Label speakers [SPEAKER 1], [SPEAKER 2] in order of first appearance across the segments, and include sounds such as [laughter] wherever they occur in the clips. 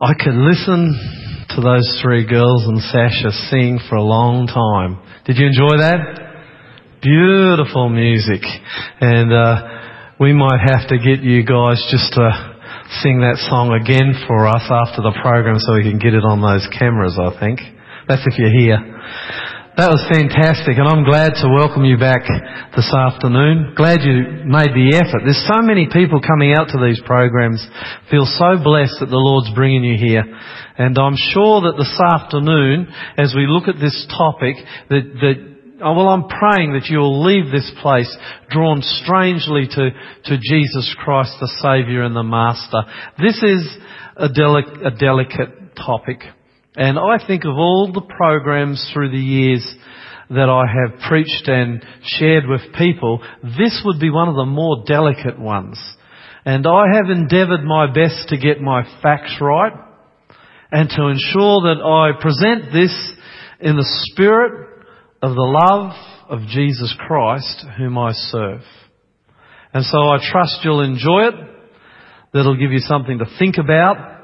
[SPEAKER 1] I could listen to those three girls and Sasha sing for a long time. Did you enjoy that? Beautiful music. And uh, we might have to get you guys just to sing that song again for us after the program so we can get it on those cameras, I think. That's if you're here. That was fantastic, and I'm glad to welcome you back this afternoon. Glad you made the effort. There's so many people coming out to these programs. Feel so blessed that the Lord's bringing you here. And I'm sure that this afternoon, as we look at this topic, that, that Oh, well, I'm praying that you'll leave this place drawn strangely to, to Jesus Christ, the Saviour and the Master. This is a, delic- a delicate topic. And I think of all the programs through the years that I have preached and shared with people, this would be one of the more delicate ones. And I have endeavoured my best to get my facts right and to ensure that I present this in the spirit of the love of Jesus Christ whom I serve. And so I trust you'll enjoy it, that it'll give you something to think about,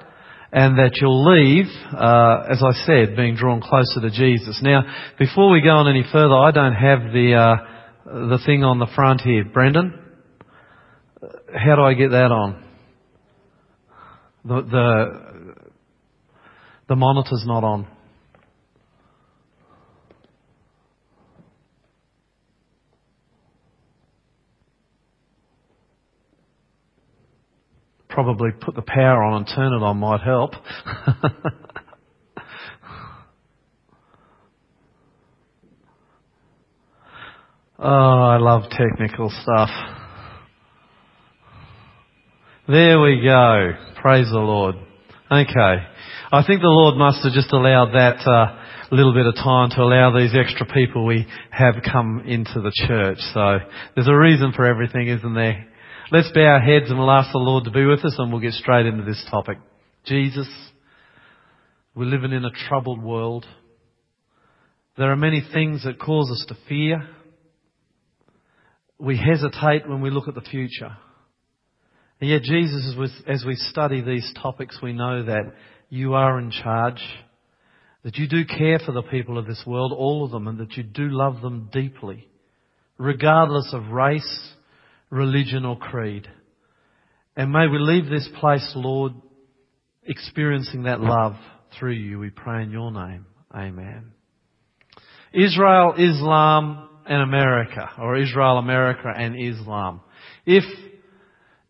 [SPEAKER 1] and that you'll leave, uh, as I said, being drawn closer to Jesus. Now, before we go on any further, I don't have the uh, the thing on the front here, Brendan. How do I get that on? The the the monitor's not on. Probably put the power on and turn it on might help. [laughs] oh, I love technical stuff. There we go. Praise the Lord. Okay. I think the Lord must have just allowed that uh, little bit of time to allow these extra people we have come into the church. So there's a reason for everything, isn't there? Let's bow our heads and we'll ask the Lord to be with us and we'll get straight into this topic. Jesus, we're living in a troubled world. There are many things that cause us to fear. We hesitate when we look at the future. And yet Jesus, as we study these topics, we know that you are in charge, that you do care for the people of this world, all of them, and that you do love them deeply, regardless of race, religion or creed. And may we leave this place, Lord, experiencing that love through you. We pray in your name. Amen. Israel, Islam, and America, or Israel, America, and Islam. If,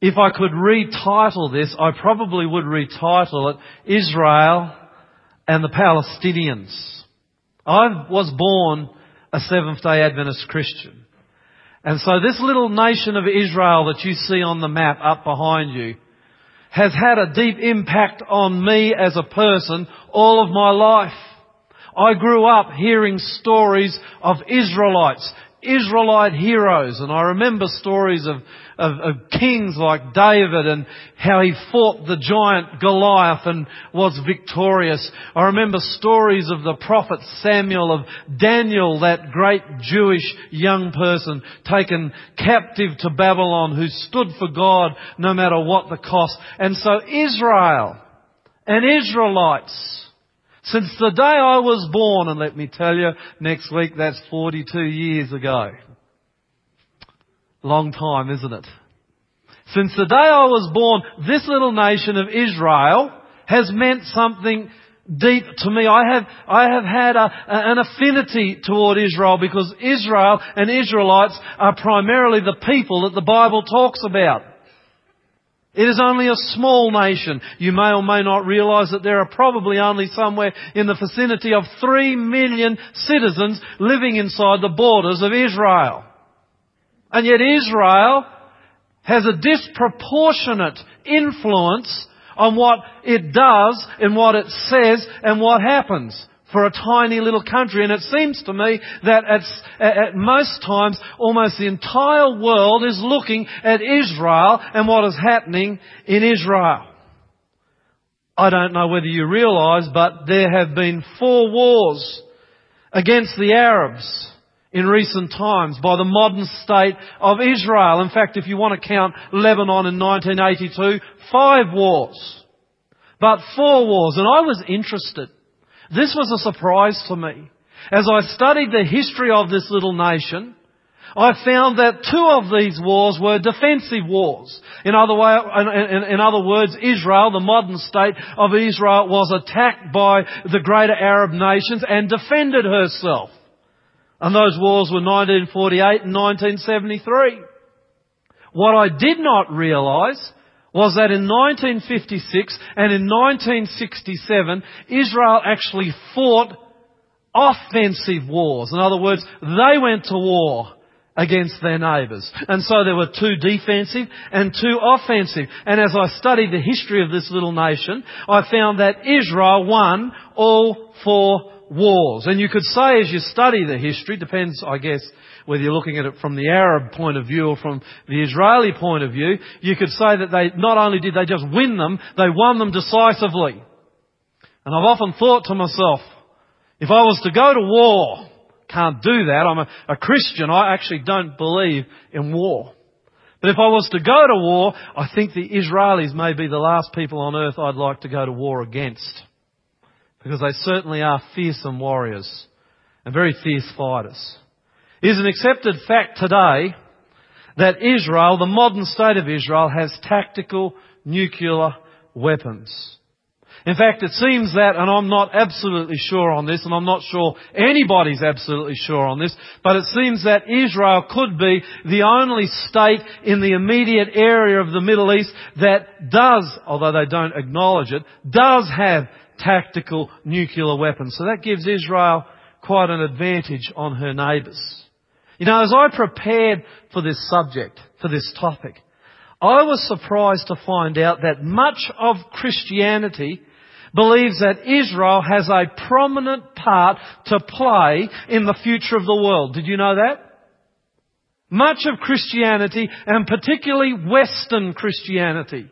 [SPEAKER 1] if I could retitle this, I probably would retitle it Israel and the Palestinians. I was born a Seventh day Adventist Christian. And so this little nation of Israel that you see on the map up behind you has had a deep impact on me as a person all of my life. I grew up hearing stories of Israelites Israelite heroes. And I remember stories of, of, of, kings like David and how he fought the giant Goliath and was victorious. I remember stories of the prophet Samuel, of Daniel, that great Jewish young person taken captive to Babylon who stood for God no matter what the cost. And so Israel and Israelites since the day I was born, and let me tell you, next week that's 42 years ago. Long time, isn't it? Since the day I was born, this little nation of Israel has meant something deep to me. I have, I have had a, an affinity toward Israel because Israel and Israelites are primarily the people that the Bible talks about. It is only a small nation. You may or may not realize that there are probably only somewhere in the vicinity of three million citizens living inside the borders of Israel. And yet Israel has a disproportionate influence on what it does and what it says and what happens for a tiny little country. And it seems to me that at, at, most times almost the entire world is looking at Israel and what is happening in Israel. I don't know whether you realise, but there have been four wars against the Arabs in recent times by the modern state of Israel. In fact, if you want to count Lebanon in 1982, five wars.
[SPEAKER 2] but four wars. And I was interested. This was a surprise to me. As I studied the history of this little nation, I found that two of these wars were defensive wars. In other, way, in, in, in other words, Israel, the modern state of Israel, was attacked by the greater Arab nations and defended herself. And those wars were 1948 and 1973. What I did not realise was that in 1956 and in 1967, Israel actually fought offensive wars. In other words, they went to war against their neighbours. And so there were two defensive and two offensive. And as I studied the history of this little nation, I found that Israel won all four wars. And you could say as you study the history, depends, I guess, whether you're looking at it from the Arab point of view or from the Israeli point of view, you could say that they, not only did they just win them, they won them decisively. And I've often thought to myself, if I was to go to war, can't do that. I'm a, a Christian. I actually don't believe in war. But if I was to go to war, I think the Israelis may be the last people on earth I'd like to go to war against. Because they certainly are fearsome warriors and very fierce fighters. It is an accepted fact today that Israel, the modern state of Israel, has tactical nuclear weapons. In fact, it seems that, and I'm not absolutely sure on this, and I'm not sure anybody's absolutely sure on this, but it seems that Israel could be the only state in the immediate area of the Middle East that does, although they don't acknowledge it, does have tactical nuclear weapons. So that gives Israel quite an advantage on her neighbours. You know, as I prepared for this subject, for this topic, I was surprised to find out that much of Christianity believes that Israel has a prominent part to play in the future of the world. Did you know that? Much of Christianity, and particularly Western Christianity,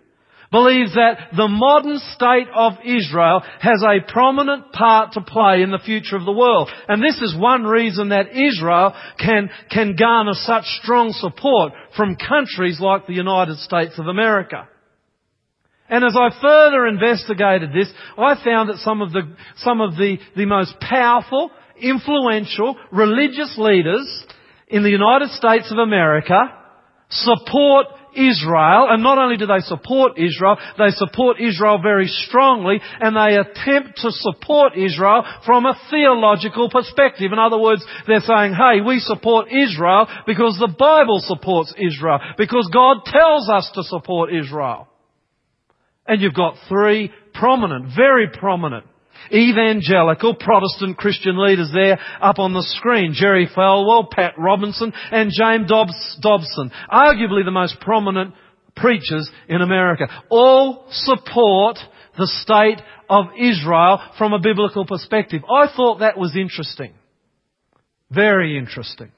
[SPEAKER 2] believes that the modern state of Israel has a prominent part to play in the future of the world. And this is one reason that Israel can, can garner such strong support from countries like the United States of America. And as I further investigated this, I found that some of the, some of the, the most powerful, influential religious leaders in the United States of America support Israel, and not only do they support Israel, they support Israel very strongly, and they attempt to support Israel from a theological perspective. In other words, they're saying, hey, we support Israel because the Bible supports Israel, because God tells us to support Israel. And you've got three prominent, very prominent evangelical Protestant Christian leaders there up on the screen. Jerry Falwell, Pat Robertson, and James Dobson. Arguably the most prominent preachers in America. All support the state of Israel from a biblical perspective. I thought that was interesting. Very interesting.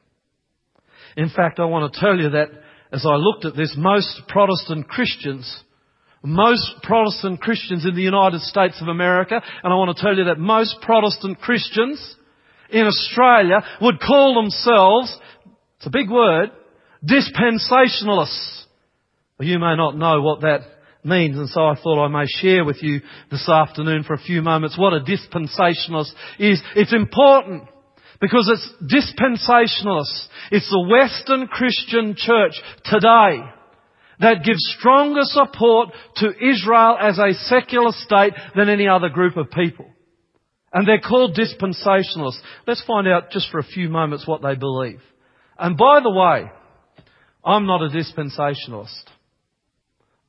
[SPEAKER 2] In fact, I want to tell you that as I looked at this, most Protestant Christians most Protestant Christians in the United States of America, and I want to tell you that most Protestant Christians in Australia would call themselves, it's a big word, dispensationalists. You may not know what that means, and so I thought I may share with you this afternoon for a few moments what a dispensationalist is. It's important because it's dispensationalists. It's the Western Christian church today that gives stronger support to Israel as a secular state than any other group of people. And they're called dispensationalists. Let's find out just for a few moments what they believe. And by the way, I'm not a dispensationalist.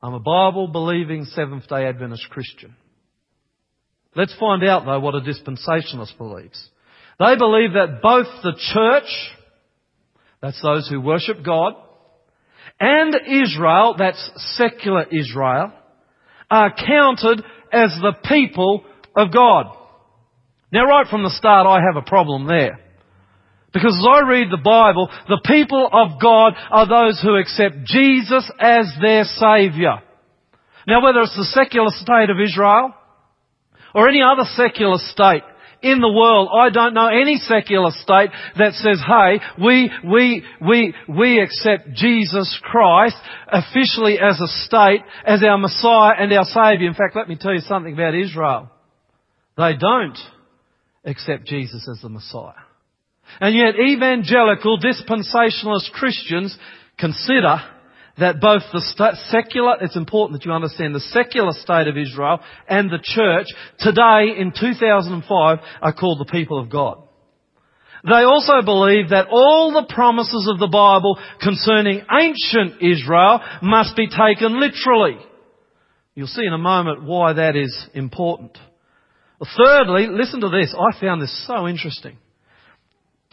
[SPEAKER 2] I'm a Bible believing Seventh day Adventist Christian. Let's find out though what a dispensationalist believes. They believe that both the church, that's those who worship God, and Israel, that's secular Israel, are counted as the people of God. Now right from the start I have a problem there. Because as I read the Bible, the people of God are those who accept Jesus as their Saviour. Now whether it's the secular state of Israel, or any other secular state in the world. I don't know any secular state that says, hey, we, we, we, we accept Jesus Christ officially as a state, as our Messiah and our Saviour. In fact, let me tell you something about Israel. They don't accept Jesus as the Messiah. And yet evangelical dispensationalist Christians consider that both the secular, it's important that you understand the secular state of Israel and the church today in 2005 are called the people of God. They also believe that all the promises of the Bible concerning ancient Israel must be taken literally. You'll see in a moment why that is important. Thirdly, listen to this. I found this so interesting.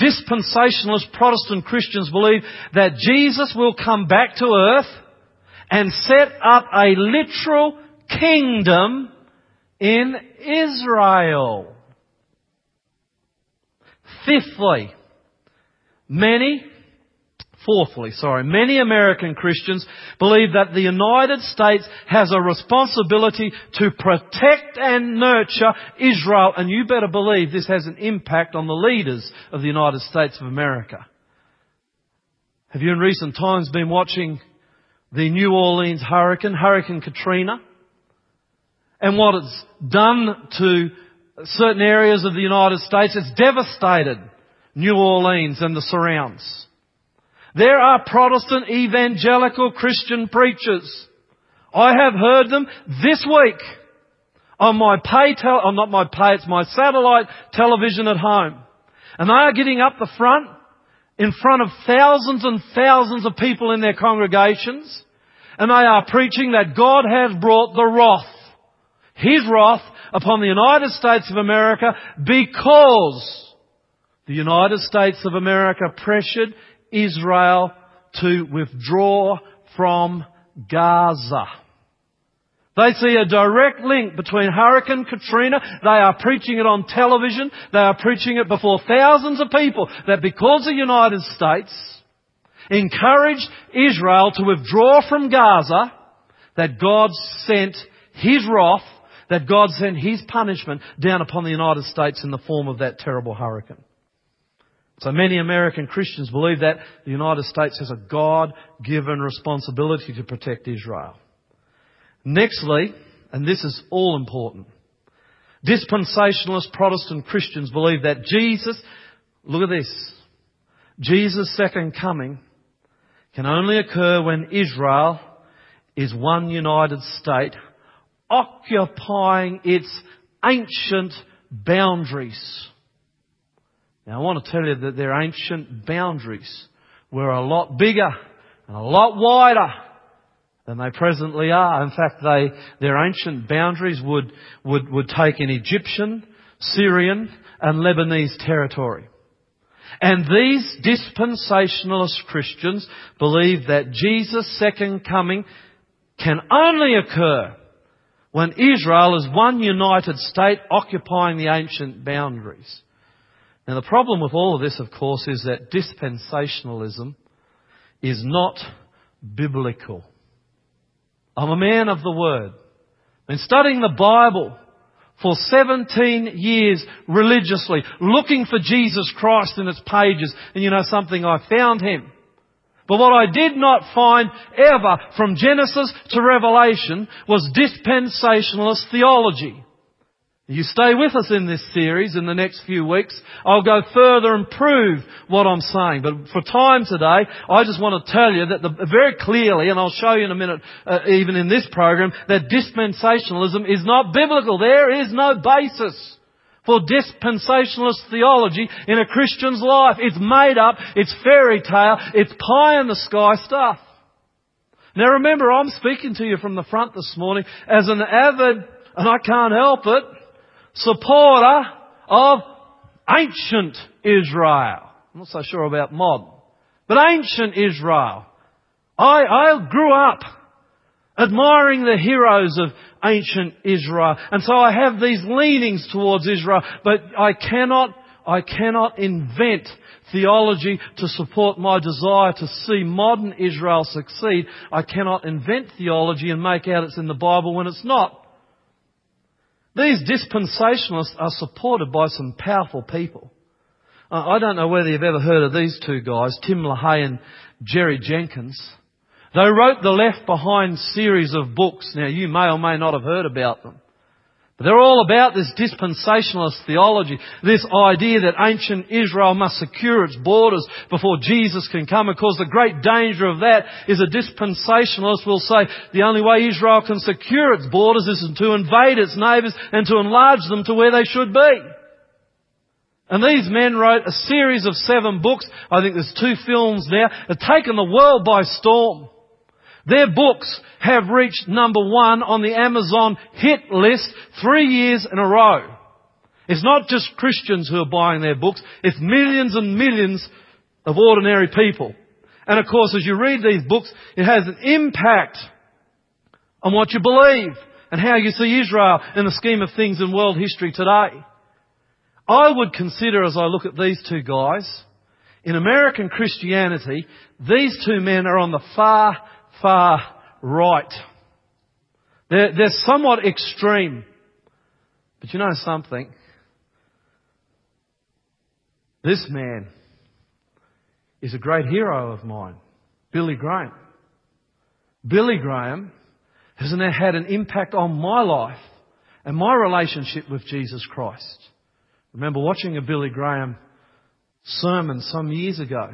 [SPEAKER 2] Dispensationalist Protestant Christians believe that Jesus will come back to earth and set up a literal kingdom in Israel. Fifthly, many Fourthly, sorry, many American Christians believe that the United States has a responsibility to protect and nurture Israel, and you better believe this has an impact on the leaders of the United States of America. Have you in recent times been watching the New Orleans hurricane, Hurricane Katrina? And what it's done to certain areas of the United States, it's devastated New Orleans and the surrounds. There are Protestant evangelical Christian preachers. I have heard them this week on my pay, tel- oh, not my pay, it's my satellite television at home. And they are getting up the front in front of thousands and thousands of people in their congregations and they are preaching that God has brought the wrath, His wrath upon the United States of America because the United States of America pressured Israel to withdraw from Gaza. They see a direct link between Hurricane Katrina. They are preaching it on television. They are preaching it before thousands of people that because the United States encouraged Israel to withdraw from Gaza, that God sent His wrath, that God sent His punishment down upon the United States in the form of that terrible hurricane. So many American Christians believe that the United States has a God-given responsibility to protect Israel. Nextly, and this is all important, dispensationalist Protestant Christians believe that Jesus, look at this, Jesus' second coming can only occur when Israel is one united state occupying its ancient boundaries. Now I want to tell you that their ancient boundaries were a lot bigger and a lot wider than they presently are. In fact, they, their ancient boundaries would, would, would take in Egyptian, Syrian and Lebanese territory. And these dispensationalist Christians believe that Jesus' second coming can only occur when Israel is one united state occupying the ancient boundaries. Now the problem with all of this, of course, is that dispensationalism is not biblical. I'm a man of the Word. I've been studying the Bible for 17 years religiously, looking for Jesus Christ in its pages. And you know something? I found Him. But what I did not find ever from Genesis to Revelation was dispensationalist theology. You stay with us in this series in the next few weeks. I'll go further and prove what I'm saying. But for time today, I just want to tell you that the, very clearly, and I'll show you in a minute, uh, even in this program, that dispensationalism is not biblical. There is no basis for dispensationalist theology in a Christian's life. It's made up, it's fairy tale, it's pie in the sky stuff. Now remember, I'm speaking to you from the front this morning as an avid, and I can't help it, supporter of ancient Israel. I'm not so sure about modern. But ancient Israel. I, I grew up admiring the heroes of ancient Israel. And so I have these leanings towards Israel, but I cannot, I cannot invent theology to support my desire to see modern Israel succeed. I cannot invent theology and make out it's in the Bible when it's not. These dispensationalists are supported by some powerful people. Uh, I don't know whether you've ever heard of these two guys, Tim LaHaye and Jerry Jenkins. They wrote the Left Behind series of books. Now you may or may not have heard about them. But they're all about this dispensationalist theology, this idea that ancient Israel must secure its borders before Jesus can come. Of course, the great danger of that is a dispensationalist will say the only way Israel can secure its borders is to invade its neighbours and to enlarge them to where they should be. And these men wrote a series of seven books. I think there's two films now. Have taken the world by storm. Their books have reached number one on the Amazon hit list three years in a row. It's not just Christians who are buying their books, it's millions and millions of ordinary people. And of course, as you read these books, it has an impact on what you believe and how you see Israel in the scheme of things in world history today. I would consider as I look at these two guys, in American Christianity, these two men are on the far far right. They're, they're somewhat extreme. But you know something? This man is a great hero of mine, Billy Graham. Billy Graham has had an impact on my life and my relationship with Jesus Christ. Remember watching a Billy Graham sermon some years ago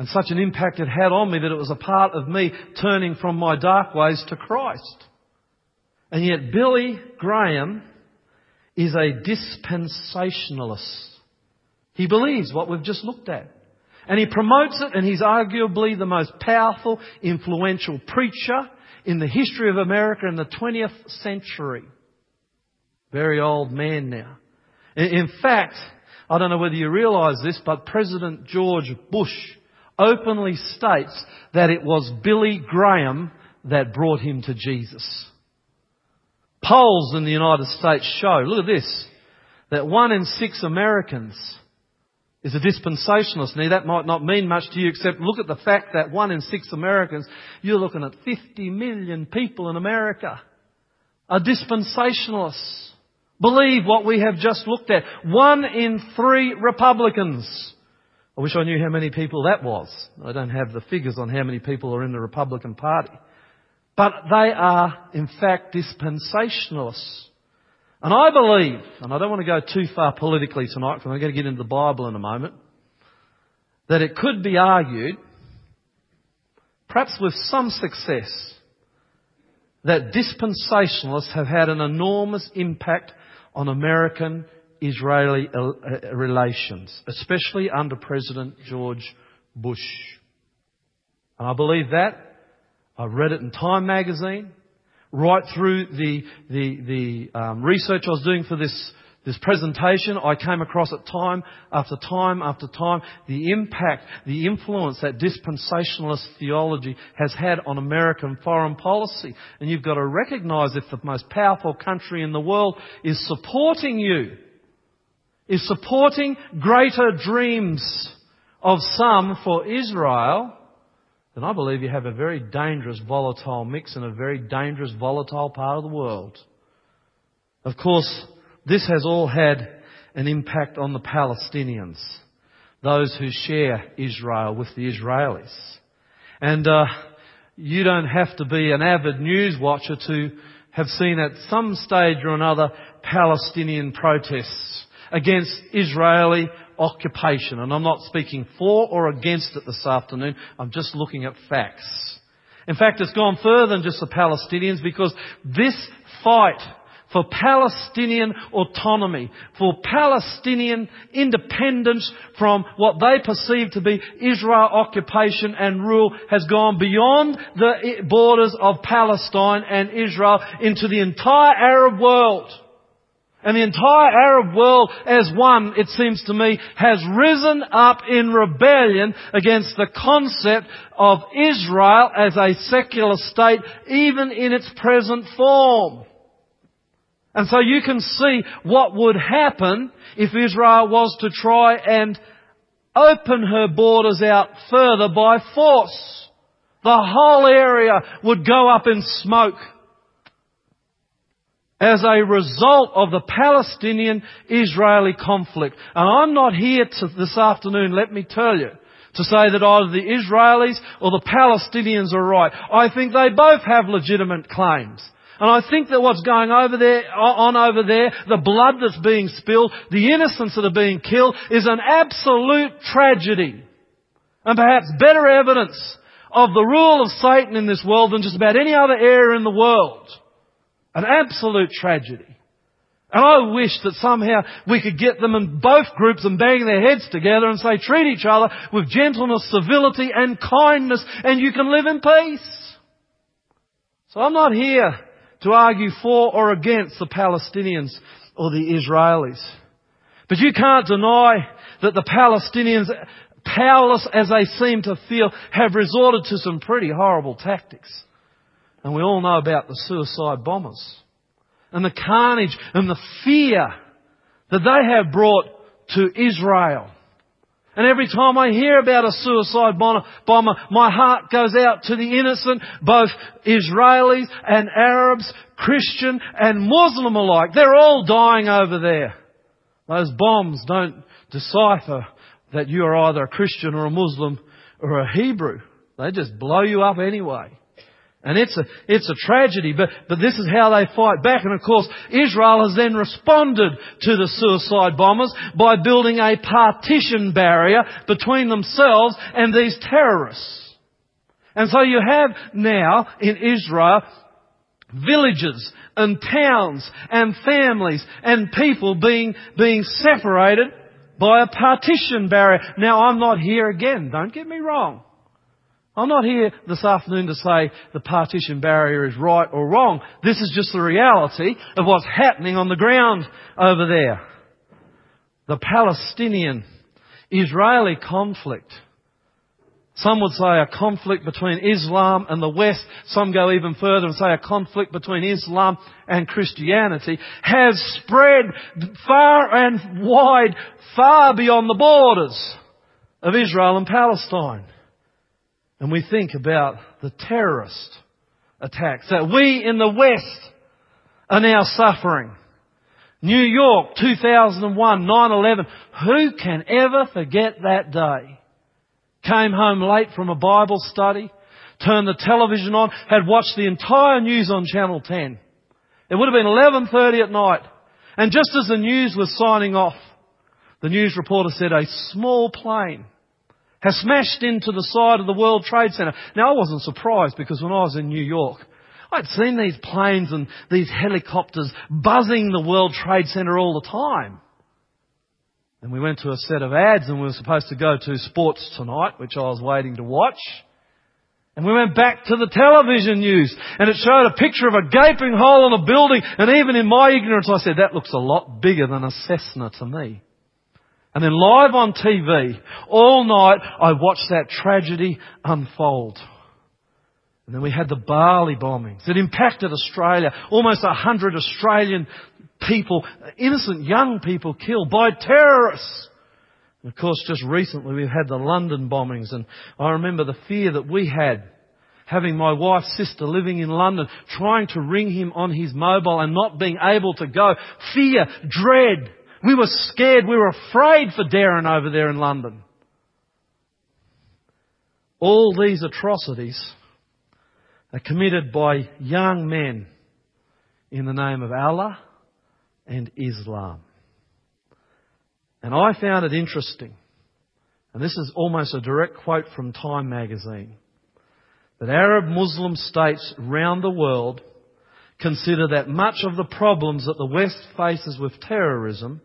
[SPEAKER 2] and such an impact it had on me that it was a part of me turning from my dark ways to Christ. And yet Billy Graham is a dispensationalist. He believes what we've just looked at. And he promotes it and he's arguably the most powerful, influential preacher in the history of America in the 20th century. Very old man now. In fact, I don't know whether you realise this, but President George Bush openly states that it was Billy Graham that brought him to Jesus. Polls in the United States show, look at this, that one in six Americans is a dispensationalist. Now that might not mean much to you except look at the fact that one in six Americans, you're looking at 50 million people in America are dispensationalists. Believe what we have just looked at. One in three Republicans I wish I knew how many people that was. I don't have the figures on how many people are in the Republican Party. But they are, in fact, dispensationalists. And I believe, and I don't want to go too far politically tonight because I'm going to get into the Bible in a moment, that it could be argued, perhaps with some success, that dispensationalists have had an enormous impact on American Israeli uh, uh, relations, especially under President George Bush. And I believe that. I read it in Time magazine. Right through the, the, the um, research I was doing for this, this presentation, I came across it time after time after time, the impact, the influence that dispensationalist theology has had on American foreign policy. And you've got to recognize if the most powerful country in the world is supporting you, is supporting greater dreams of some for Israel, then I believe you have a very dangerous volatile mix in a very dangerous volatile part of the world. Of course, this has all had an impact on the Palestinians, those who share Israel with the Israelis. And uh, you don't have to be an avid news watcher to have seen at some stage or another Palestinian protests against Israeli occupation. And I'm not speaking for or against it this afternoon. I'm just looking at facts. In fact, it's gone further than just the Palestinians because this fight for Palestinian autonomy, for Palestinian independence from what they perceive to be Israel occupation and rule has gone beyond the borders of Palestine and Israel into the entire Arab world. And the entire Arab world as one, it seems to me, has risen up in rebellion against the concept of Israel as a secular state, even in its present form. And so you can see what would happen if Israel was to try and open her borders out further by force. The whole area would go up in smoke. As a result of the Palestinian-Israeli conflict. And I'm not here this afternoon, let me tell you, to say that either the Israelis or the Palestinians are right. I think they both have legitimate claims. And I think that what's going over there, on over there, the blood that's being spilled, the innocents that are being killed, is an absolute tragedy. And perhaps better evidence of the rule of Satan in this world than just about any other area in the world. An absolute tragedy. And I wish that somehow we could get them in both groups and bang their heads together and say, treat each other with gentleness, civility and kindness and you can live in peace. So I'm not here to argue for or against the Palestinians or the Israelis. But you can't deny that the Palestinians, powerless as they seem to feel, have resorted to some pretty horrible tactics. And we all know about the suicide bombers and the carnage and the fear that they have brought to Israel. And every time I hear about a suicide bomber, my heart goes out to the innocent, both Israelis and Arabs, Christian and Muslim alike. They're all dying over there. Those bombs don't decipher that you are either a Christian or a Muslim or a Hebrew. They just blow you up anyway. And it's a, it's a tragedy, but, but this is how they fight back. And of course, Israel has then responded to the suicide bombers by building a partition barrier between themselves and these terrorists. And so you have now in Israel villages and towns and families and people being, being separated by a partition barrier. Now I'm not here again, don't get me wrong. I'm not here this afternoon to say the partition barrier is right or wrong. This is just the reality of what's happening on the ground over there. The Palestinian Israeli conflict. Some would say a conflict between Islam and the West. Some go even further and say a conflict between Islam and Christianity has spread far and wide, far beyond the borders of Israel and Palestine and we think about the terrorist attacks that we in the West are now suffering. New York, 2001, 9-11. Who can ever forget that day? Came home late from a Bible study, turned the television on, had watched the entire news on Channel 10. It would have been 11.30 at night. And just as the news was signing off, the news reporter said a small plane has smashed into the side of the World Trade Center. Now I wasn't surprised because when I was in New York, I'd seen these planes and these helicopters buzzing the World Trade Center all the time. And we went to a set of ads and we were supposed to go to Sports Tonight, which I was waiting to watch. And we went back to the television news and it showed a picture of a gaping hole in a building and even in my ignorance I said, that looks a lot bigger than a Cessna to me. And then live on TV, all night, I watched that tragedy unfold. And then we had the Bali bombings. It impacted Australia. Almost a hundred Australian people, innocent young people killed by terrorists. And of course, just recently we've had the London bombings and I remember the fear that we had having my wife's sister living in London, trying to ring him on his mobile and not being able to go. Fear, dread. We were scared. We were afraid for Darren over there in London. All these atrocities are committed by young men in the name of Allah and Islam. And I found it interesting, and this is almost a direct quote from Time magazine, that Arab Muslim states around the world consider that much of the problems that the West faces with terrorism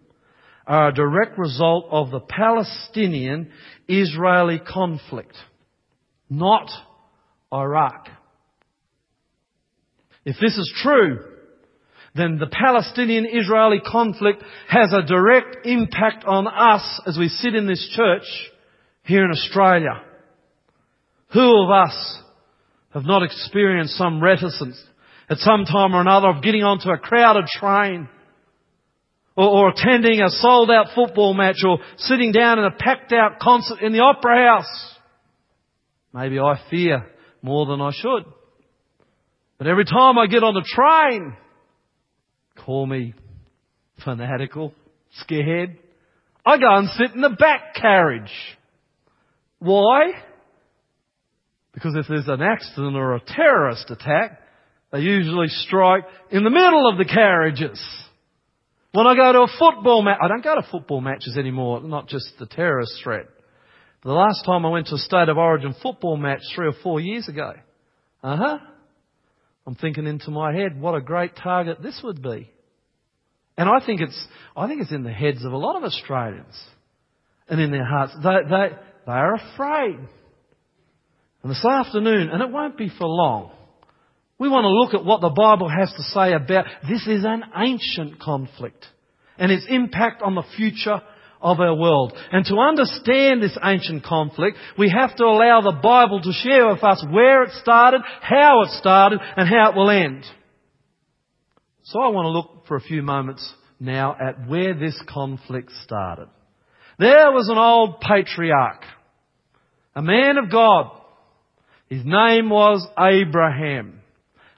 [SPEAKER 2] are a direct result of the Palestinian-Israeli conflict, not Iraq. If this is true, then the Palestinian-Israeli conflict has a direct impact on us as we sit in this church here in Australia. Who of us have not experienced some reticence at some time or another of getting onto a crowded train or, or attending a sold out football match or sitting down in a packed out concert in the opera house. Maybe I fear more than I should. But every time I get on the train, Call me fanatical, scared. I go and sit in the back carriage. Why? Because if there's an accident or a terrorist attack, they usually strike in the middle of the carriages. When I go to a football match, I don't go to football matches anymore, not just the terrorist threat. The last time I went to a state of origin football match three or four years ago. Uh huh. I'm thinking into my head, what a great target this would be. And I think it's, I think it's in the heads of a lot of Australians. And in their hearts. They, they, they are afraid. And this afternoon, and it won't be for long, we want to look at what the Bible has to say about this is an ancient conflict and its impact on the future of our world. And to understand this ancient conflict, we have to allow the Bible to share with us where it started, how it started, and how it will end. So I want to look for a few moments now at where this conflict started. There was an old patriarch, a man of God. His name was Abraham.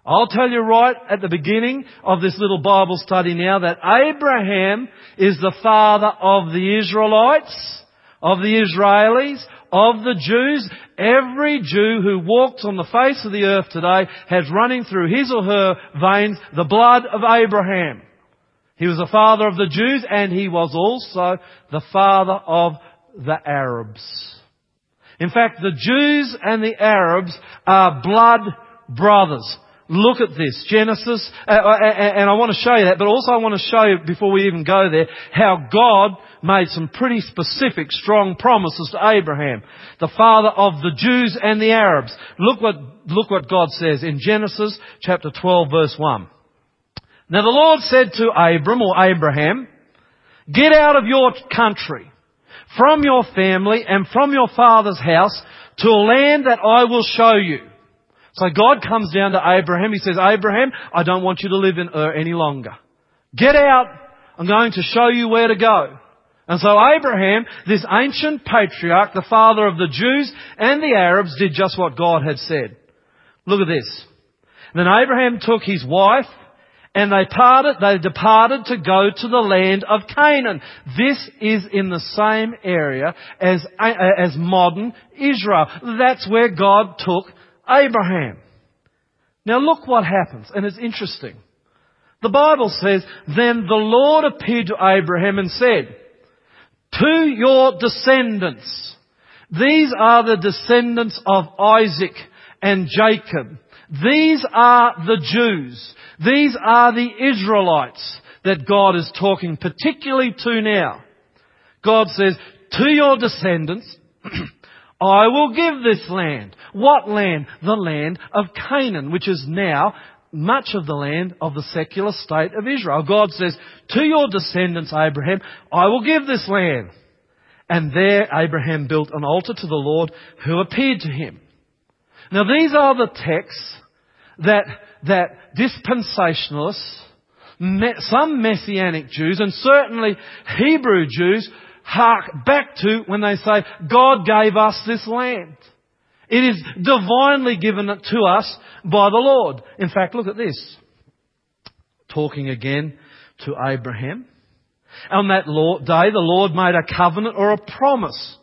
[SPEAKER 2] I'll tell you right at the beginning of this little Bible study now that Abraham is the father of the Israelites, of the Israelis, of the Jews. Every Jew who walks on the face of the earth today has running through his or her veins the blood of Abraham. He was the father of the Jews and he was also the father of the Arabs. In fact, the Jews and the Arabs are blood brothers. Look at this. Genesis, uh, uh and I want to show you that, but also I want to show you, before we even go there, how God made some pretty specific, strong promises to Abraham, the father of the Jews and the Arabs. Look what, look what God says in Genesis chapter 12 verse 1. Now the Lord said to Abram or Abraham, get out of your country, from your family and from your father's house to a land that I will show you. So God comes down to Abraham. He says, Abraham, I don't want you to live in Ur any longer. Get out. I'm going to show you where to go. And so Abraham, this ancient patriarch, the father of the Jews and the Arabs, did just what God had said. Look at this. Then Abraham took his wife and they parted, they departed to go to the land of Canaan. This is in the same area as, uh, as modern Israel. That's where God took Abraham. Now look what happens, and it's interesting. The Bible says, Then the Lord appeared to Abraham and said, To your descendants, these are the descendants of Isaac and Jacob. These are the Jews. These are the Israelites that God is talking particularly to now. God says, to your descendants, [clears throat] I will give this land. What land? The land of Canaan, which is now much of the land of the secular state of Israel. God says, to your descendants, Abraham, I will give this land. And there Abraham built an altar to the Lord who appeared to him. Now these are the texts that, that dispensationalists, some Messianic Jews, and certainly Hebrew Jews hark back to when they say, God gave us this land. It is divinely given to us by the Lord. In fact, look at this. Talking again to Abraham. On that day, the Lord made a covenant or a promise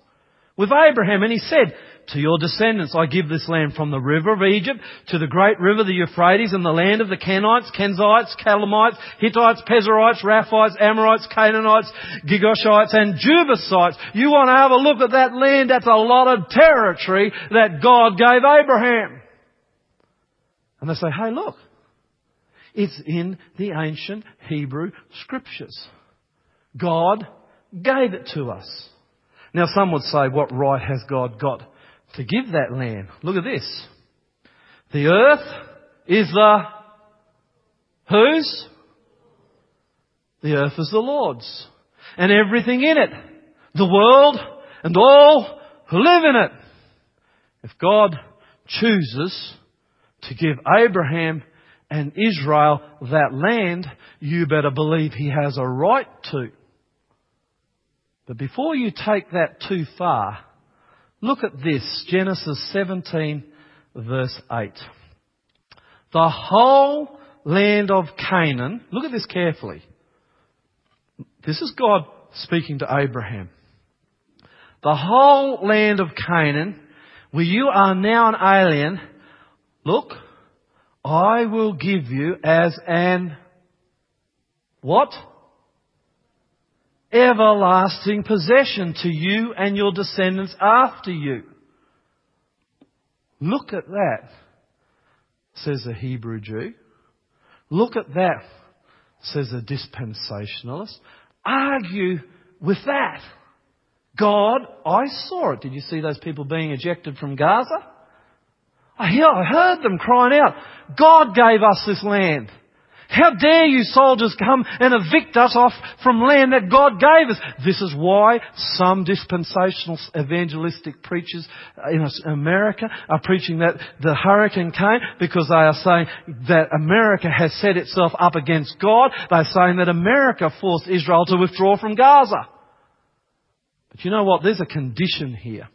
[SPEAKER 2] with Abraham and he said, to your descendants I give this land from the river of Egypt to the great river, the Euphrates, and the land of the Kenites, Kenizzites, Calamites, Hittites, Perizzites, Rephaites, Amorites, Canaanites, Girgashites, and Jebusites. You want to have a look at that land? That's a lot of territory that God gave Abraham. And they say, hey look, it's in the ancient Hebrew scriptures. God gave it to us. Now some would say, what right has God got to give that land. Look at this. The earth is the whose? The earth is the Lord's. And everything in it. The world and all who live in it. If God chooses to give Abraham and Israel that land, you better believe he has a right to. But before you take that too far, Look at this, Genesis 17 verse 8. The whole land of Canaan, look at this carefully. This is God speaking to Abraham. The whole land of Canaan, where you are now an alien, look, I will give you as an what? Everlasting possession to you and your descendants after you. Look at that, says a Hebrew Jew. Look at that, says a dispensationalist. Argue with that. God, I saw it. Did you see those people being ejected from Gaza? I heard them crying out, God gave us this land. How dare you soldiers come and evict us off from land that God gave us? This is why some dispensational evangelistic preachers in America are preaching that the hurricane came because they are saying that America has set itself up against God. They're saying that America forced Israel to withdraw from Gaza. But you know what? There's a condition here.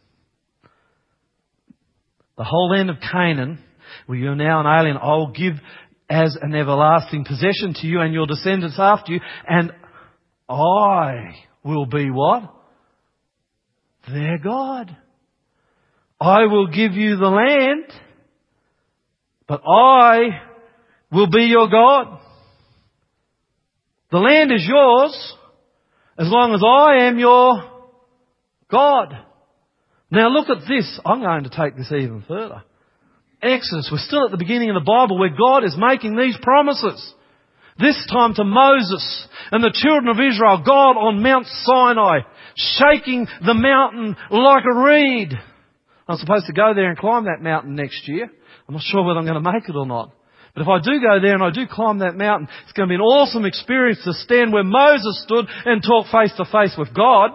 [SPEAKER 2] The whole land of Canaan, where you're now an alien, I will give as an everlasting possession to you and your descendants after you, and I will be what? Their God. I will give you the land, but I will be your God. The land is yours as long as I am your God. Now look at this. I'm going to take this even further. Exodus. We're still at the beginning of the Bible where God is making these promises. This time to Moses and the children of Israel, God on Mount Sinai, shaking the mountain like a reed. I'm supposed to go there and climb that mountain next year. I'm not sure whether I'm going to make it or not. But if I do go there and I do climb that mountain, it's going to be an awesome experience to stand where Moses stood and talk face to face with God.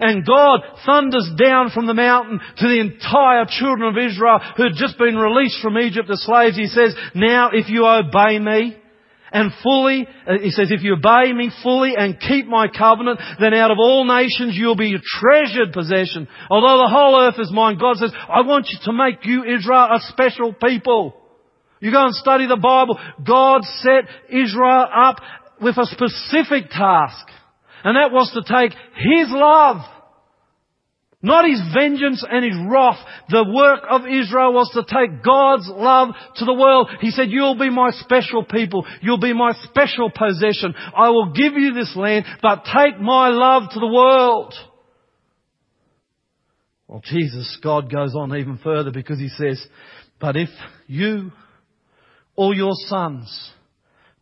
[SPEAKER 2] And God thunders down from the mountain to the entire children of Israel who had just been released from Egypt as slaves. He says, now if you obey me, and fully, uh, he says, if you obey me fully and keep my covenant, then out of all nations you'll be a treasured possession. Although the whole earth is mine, God says, I want you to make you, Israel, a special people. You go and study the Bible. God set Israel up with a specific task. And that was to take His love. Not His vengeance and His wrath. The work of Israel was to take God's love to the world. He said, you'll be my special people. You'll be my special possession. I will give you this land, but take my love to the world. Well, Jesus, God goes on even further because He says, but if you or your sons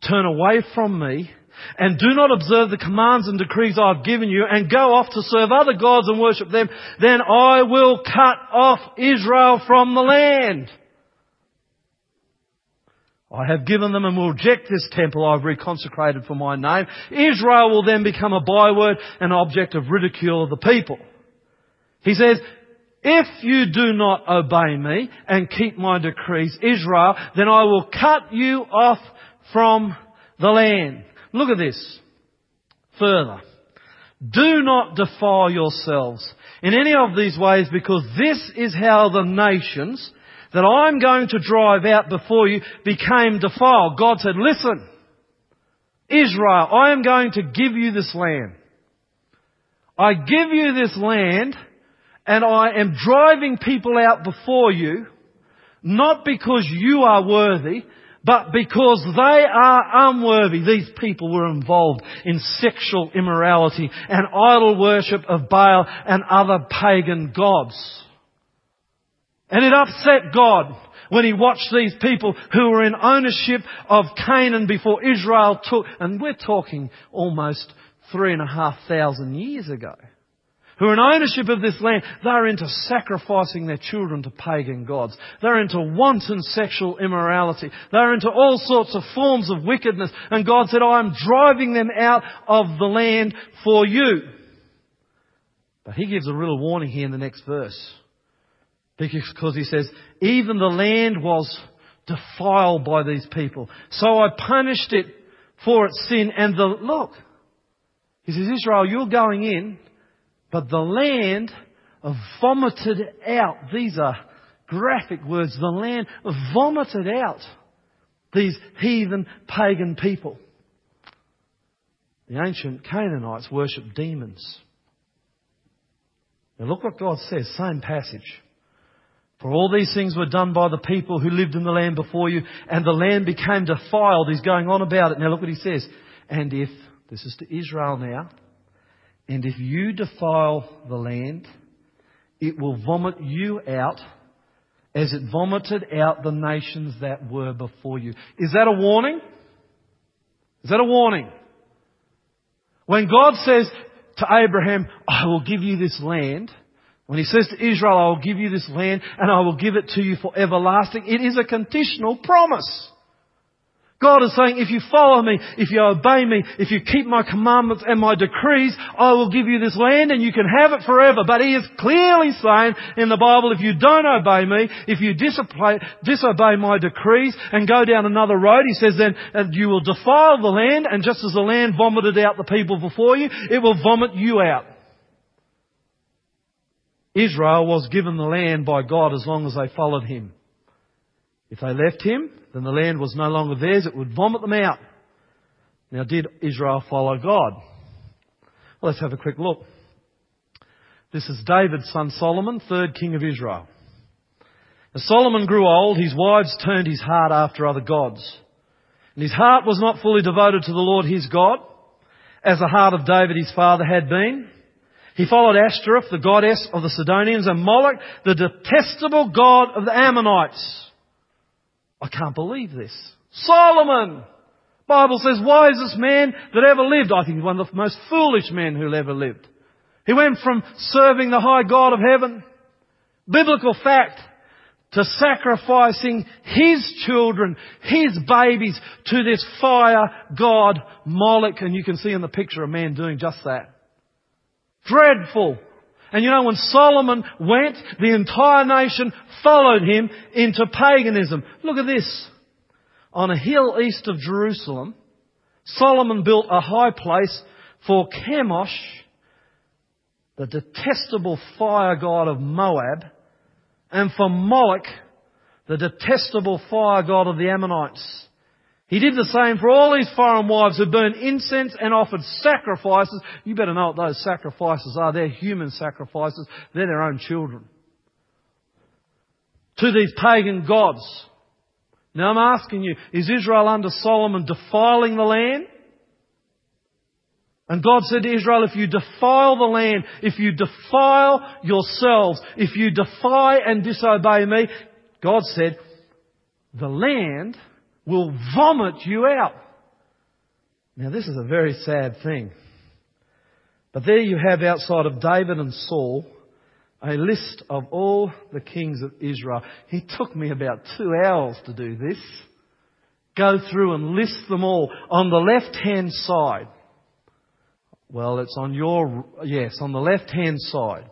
[SPEAKER 2] turn away from me and do not observe the commands and decrees I've given you and go off to serve other gods and worship them, then I will cut off Israel from the land. I have given them and will reject this temple I've reconsecrated for my name. Israel will then become a byword and object of ridicule of the people. He says, if you do not obey me and keep my decrees, Israel, then I will cut you off from the land. Look at this. Further. Do not defile yourselves in any of these ways because this is how the nations that I'm going to drive out before you became defiled. God said, listen, Israel, I am going to give you this land. I give you this land and I am driving people out before you, not because you are worthy, but because they are unworthy, these people were involved in sexual immorality and idol worship of Baal and other pagan gods. And it upset God when he watched these people who were in ownership of Canaan before Israel took, and we're talking almost three and a half thousand years ago who are in ownership of this land, they're into sacrificing their children to pagan gods. They're into wanton sexual immorality. They're into all sorts of forms of wickedness. And God said, I am driving them out of the land for you. But He gives a real warning here in the next verse. Because He says, even the land was defiled by these people. So I punished it for its sin and the, look, he says, Israel, you're going in but the land vomited out. These are graphic words. The land vomited out These heathen pagan people. The ancient Canaanites worshipped demons. Now look what God says, same passage. For all these things were done by the people who lived in the land before you, and the land became defiled. He's going on about it. Now look what he says. And if, this is to Israel now, and if you defile the land, it will vomit you out as it vomited out the nations that were before you. Is that a warning? Is that a warning? When God says to Abraham, I will give you this land, when he says to Israel, I will give you this land and I will give it to you for everlasting, it is a conditional promise. God is saying, if you follow me, if you obey me, if you keep my commandments and my decrees, I will give you this land and you can have it forever. But He is clearly saying in the Bible, if you don't obey me, if you disobey, my decrees and go down another road, He says then you will defile the land and just as the land vomited out the people before you, it will vomit you out. Israel was given the land by God as long as they followed Him. If they left him, then the land was no longer theirs. It would vomit them out. Now, did Israel follow God? Well, let's have a quick look. This is David's son Solomon, third king of Israel. As Solomon grew old, his wives turned his heart after other gods. And his heart was not fully devoted to the Lord his God, as the heart of David his father had been. He followed Ashtoreth, the goddess of the Sidonians, and Moloch, the detestable god of the Ammonites. I can't believe this. Solomon! Bible says, wisest man that ever lived. I think he's one of the most foolish men who ever lived. He went from serving the high God of heaven, biblical fact, to sacrificing his children, his babies, to this fire god Moloch. And you can see in the picture a man doing just that. Dreadful. And you know, when Solomon went, the entire nation followed him into paganism. Look at this. On a hill east of Jerusalem, Solomon built a high place for Chemosh, the detestable fire god of Moab, and for Moloch, the detestable fire god of the Ammonites. He did the same for all these foreign wives who burned incense and offered sacrifices. You better know what those sacrifices are. They're human sacrifices. They're their own children. To these pagan gods. Now I'm asking you, is Israel under Solomon defiling the land? And God said to Israel, if you defile the land, if you defile yourselves, if you defy and disobey me, God said, the land will vomit you out. Now this is a very sad thing. But there you have outside of David and Saul a list of all the kings of Israel. It took me about two hours to do this. Go through and list them all. On the left hand side, well, it's on your, yes, on the left hand side.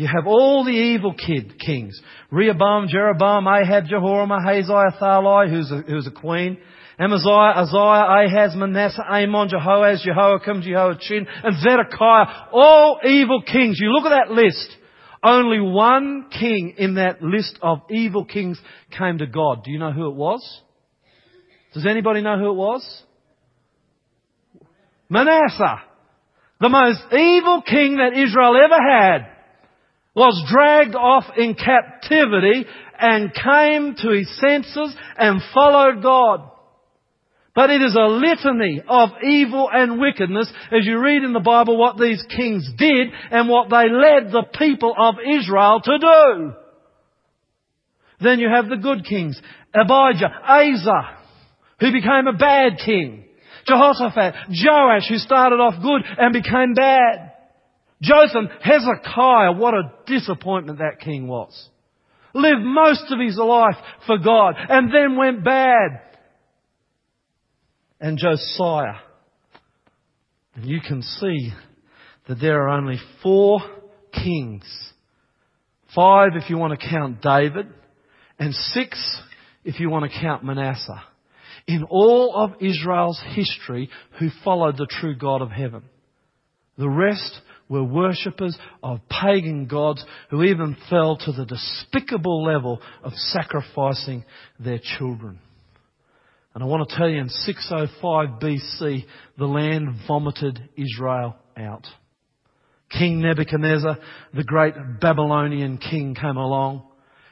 [SPEAKER 2] You have all the evil kid kings. Rehoboam, Jeroboam, Ahab, Jehoram, Ahaziah, Athaliah, who's a, who's a queen. Amaziah, Isaiah, Ahaz, Manasseh, Amon, Jehoaz, Jehoiakim, Jehoiachin, and Zedekiah. All evil kings. You look at that list. Only one king in that list of evil kings came to God. Do you know who it was? Does anybody know who it was? Manasseh. The most evil king that Israel ever had was dragged off in captivity and came to his senses and followed God. But it is a litany of evil and wickedness as you read in the Bible what these kings did and what they led the people of Israel to do. Then you have the good kings. Abijah, Asa, who became a bad king. Jehoshaphat, Joash, who started off good and became bad. Jotham, Hezekiah, what a disappointment that king was. Lived most of his life for God and then went bad. And Josiah. And you can see that there are only four kings. Five if you want to count David, and six if you want to count Manasseh. In all of Israel's history who followed the true God of heaven. The rest were worshippers of pagan gods who even fell to the despicable level of sacrificing their children. And I want to tell you in 605 BC, the land vomited Israel out. King Nebuchadnezzar, the great Babylonian king, came along.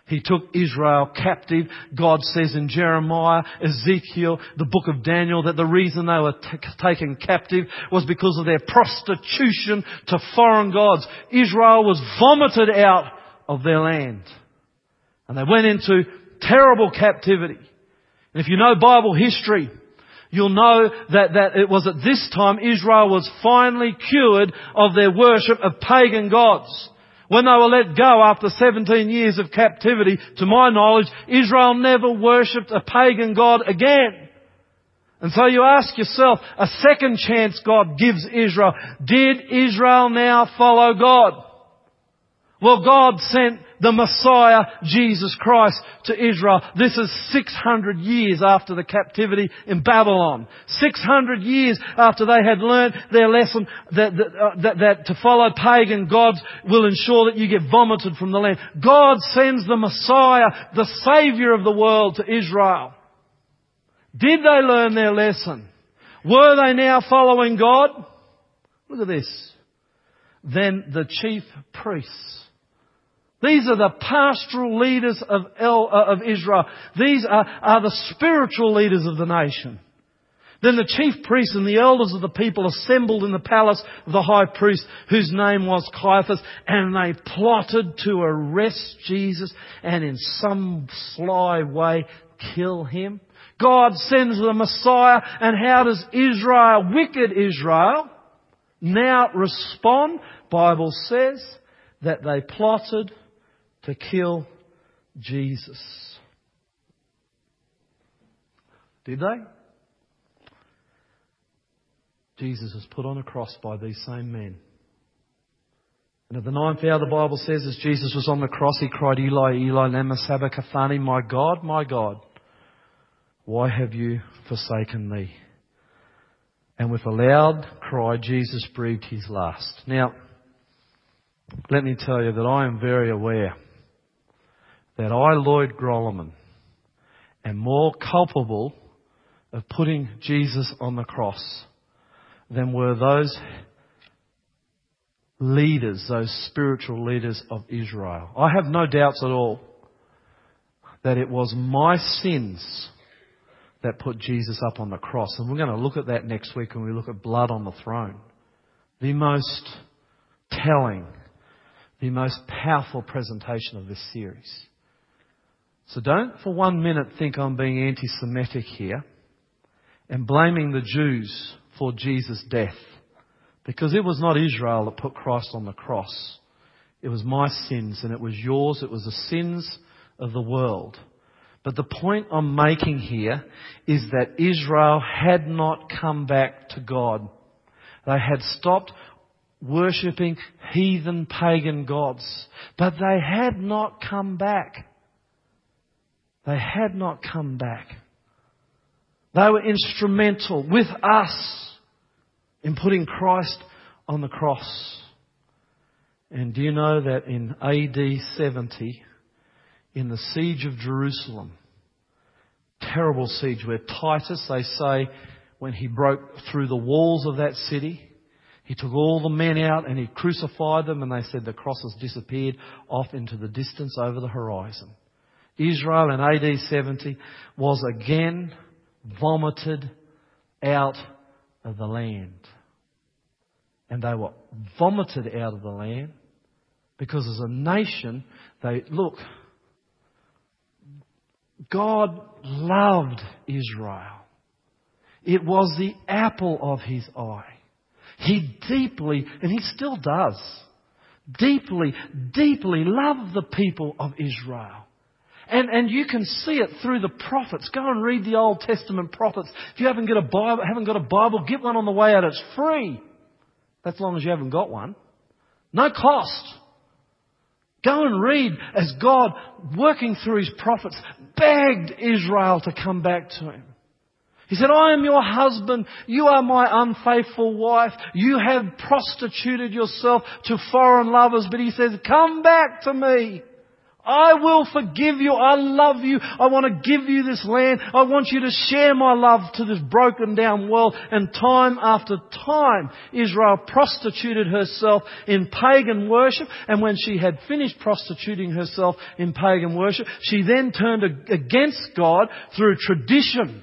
[SPEAKER 2] He took Israel captive. God says in Jeremiah, Ezekiel, the book of Daniel, that the reason they were t- taken captive was because of their prostitution to foreign gods. Israel was vomited out of their land. And they went into terrible captivity. And if you know Bible history, you'll know that, that it was at this time Israel was finally cured of their worship of pagan gods. When they were let go after 17 years of captivity, to my knowledge, Israel never worshipped a pagan god again. And so you ask yourself, a second chance God gives Israel. Did Israel now follow God? Well, God sent the Messiah, Jesus Christ, to Israel. This is 600 years after the captivity in Babylon. 600 years after they had learned their lesson that, that, uh, that, that to follow pagan gods will ensure that you get vomited from the land. God sends the Messiah, the Savior of the world, to Israel. Did they learn their lesson? Were they now following God? Look at this. Then the chief priests these are the pastoral leaders of, El, uh, of Israel. These are, are the spiritual leaders of the nation. Then the chief priests and the elders of the people assembled in the palace of the high priest, whose name was Caiaphas, and they plotted to arrest Jesus and in some sly way kill him. God sends the Messiah, and how does Israel, wicked Israel, now respond? Bible says that they plotted to kill Jesus. Did they? Jesus was put on a cross by these same men. And at the ninth hour, the Bible says, as Jesus was on the cross, he cried, Eli, Eli, lama sabachthani, my God, my God, why have you forsaken me? And with a loud cry, Jesus breathed his last. Now, let me tell you that I am very aware that I, Lloyd Grolimund, am more culpable of putting Jesus on the cross than were those leaders, those spiritual leaders of Israel. I have no doubts at all that it was my sins that put Jesus up on the cross. And we're going to look at that next week when we look at blood on the throne. The most telling, the most powerful presentation of this series. So don't for one minute think I'm being anti-Semitic here and blaming the Jews for Jesus' death. Because it was not Israel that put Christ on the cross. It was my sins and it was yours. It was the sins of the world. But the point I'm making here is that Israel had not come back to God. They had stopped worshipping heathen pagan gods. But they had not come back. They had not come back. They were instrumental with us in putting Christ on the cross. And do you know that in AD 70, in the siege of Jerusalem, terrible siege where Titus, they say, when he broke through the walls of that city, he took all the men out and he crucified them and they said the crosses disappeared off into the distance over the horizon. Israel in AD 70 was again vomited out of the land. And they were vomited out of the land because as a nation, they, look, God loved Israel. It was the apple of his eye. He deeply, and he still does, deeply, deeply loved the people of Israel. And, and you can see it through the prophets. Go and read the Old Testament prophets. If you haven't got a Bible, haven't got a Bible, get one on the way out. It's free. That's long as you haven't got one. No cost. Go and read as God, working through His prophets, begged Israel to come back to Him. He said, I am your husband. You are my unfaithful wife. You have prostituted yourself to foreign lovers. But he says, come back to me. I will forgive you. I love you. I want to give you this land. I want you to share my love to this broken down world. And time after time, Israel prostituted herself in pagan worship. And when she had finished prostituting herself in pagan worship, she then turned against God through tradition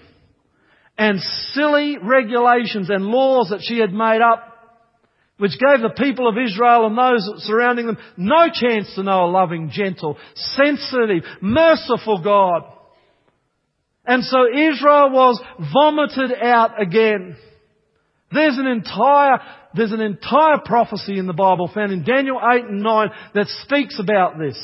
[SPEAKER 2] and silly regulations and laws that she had made up which gave the people of Israel and those surrounding them no chance to know a loving, gentle, sensitive, merciful God. And so Israel was vomited out again. There's an entire, there's an entire prophecy in the Bible found in Daniel 8 and 9 that speaks about this.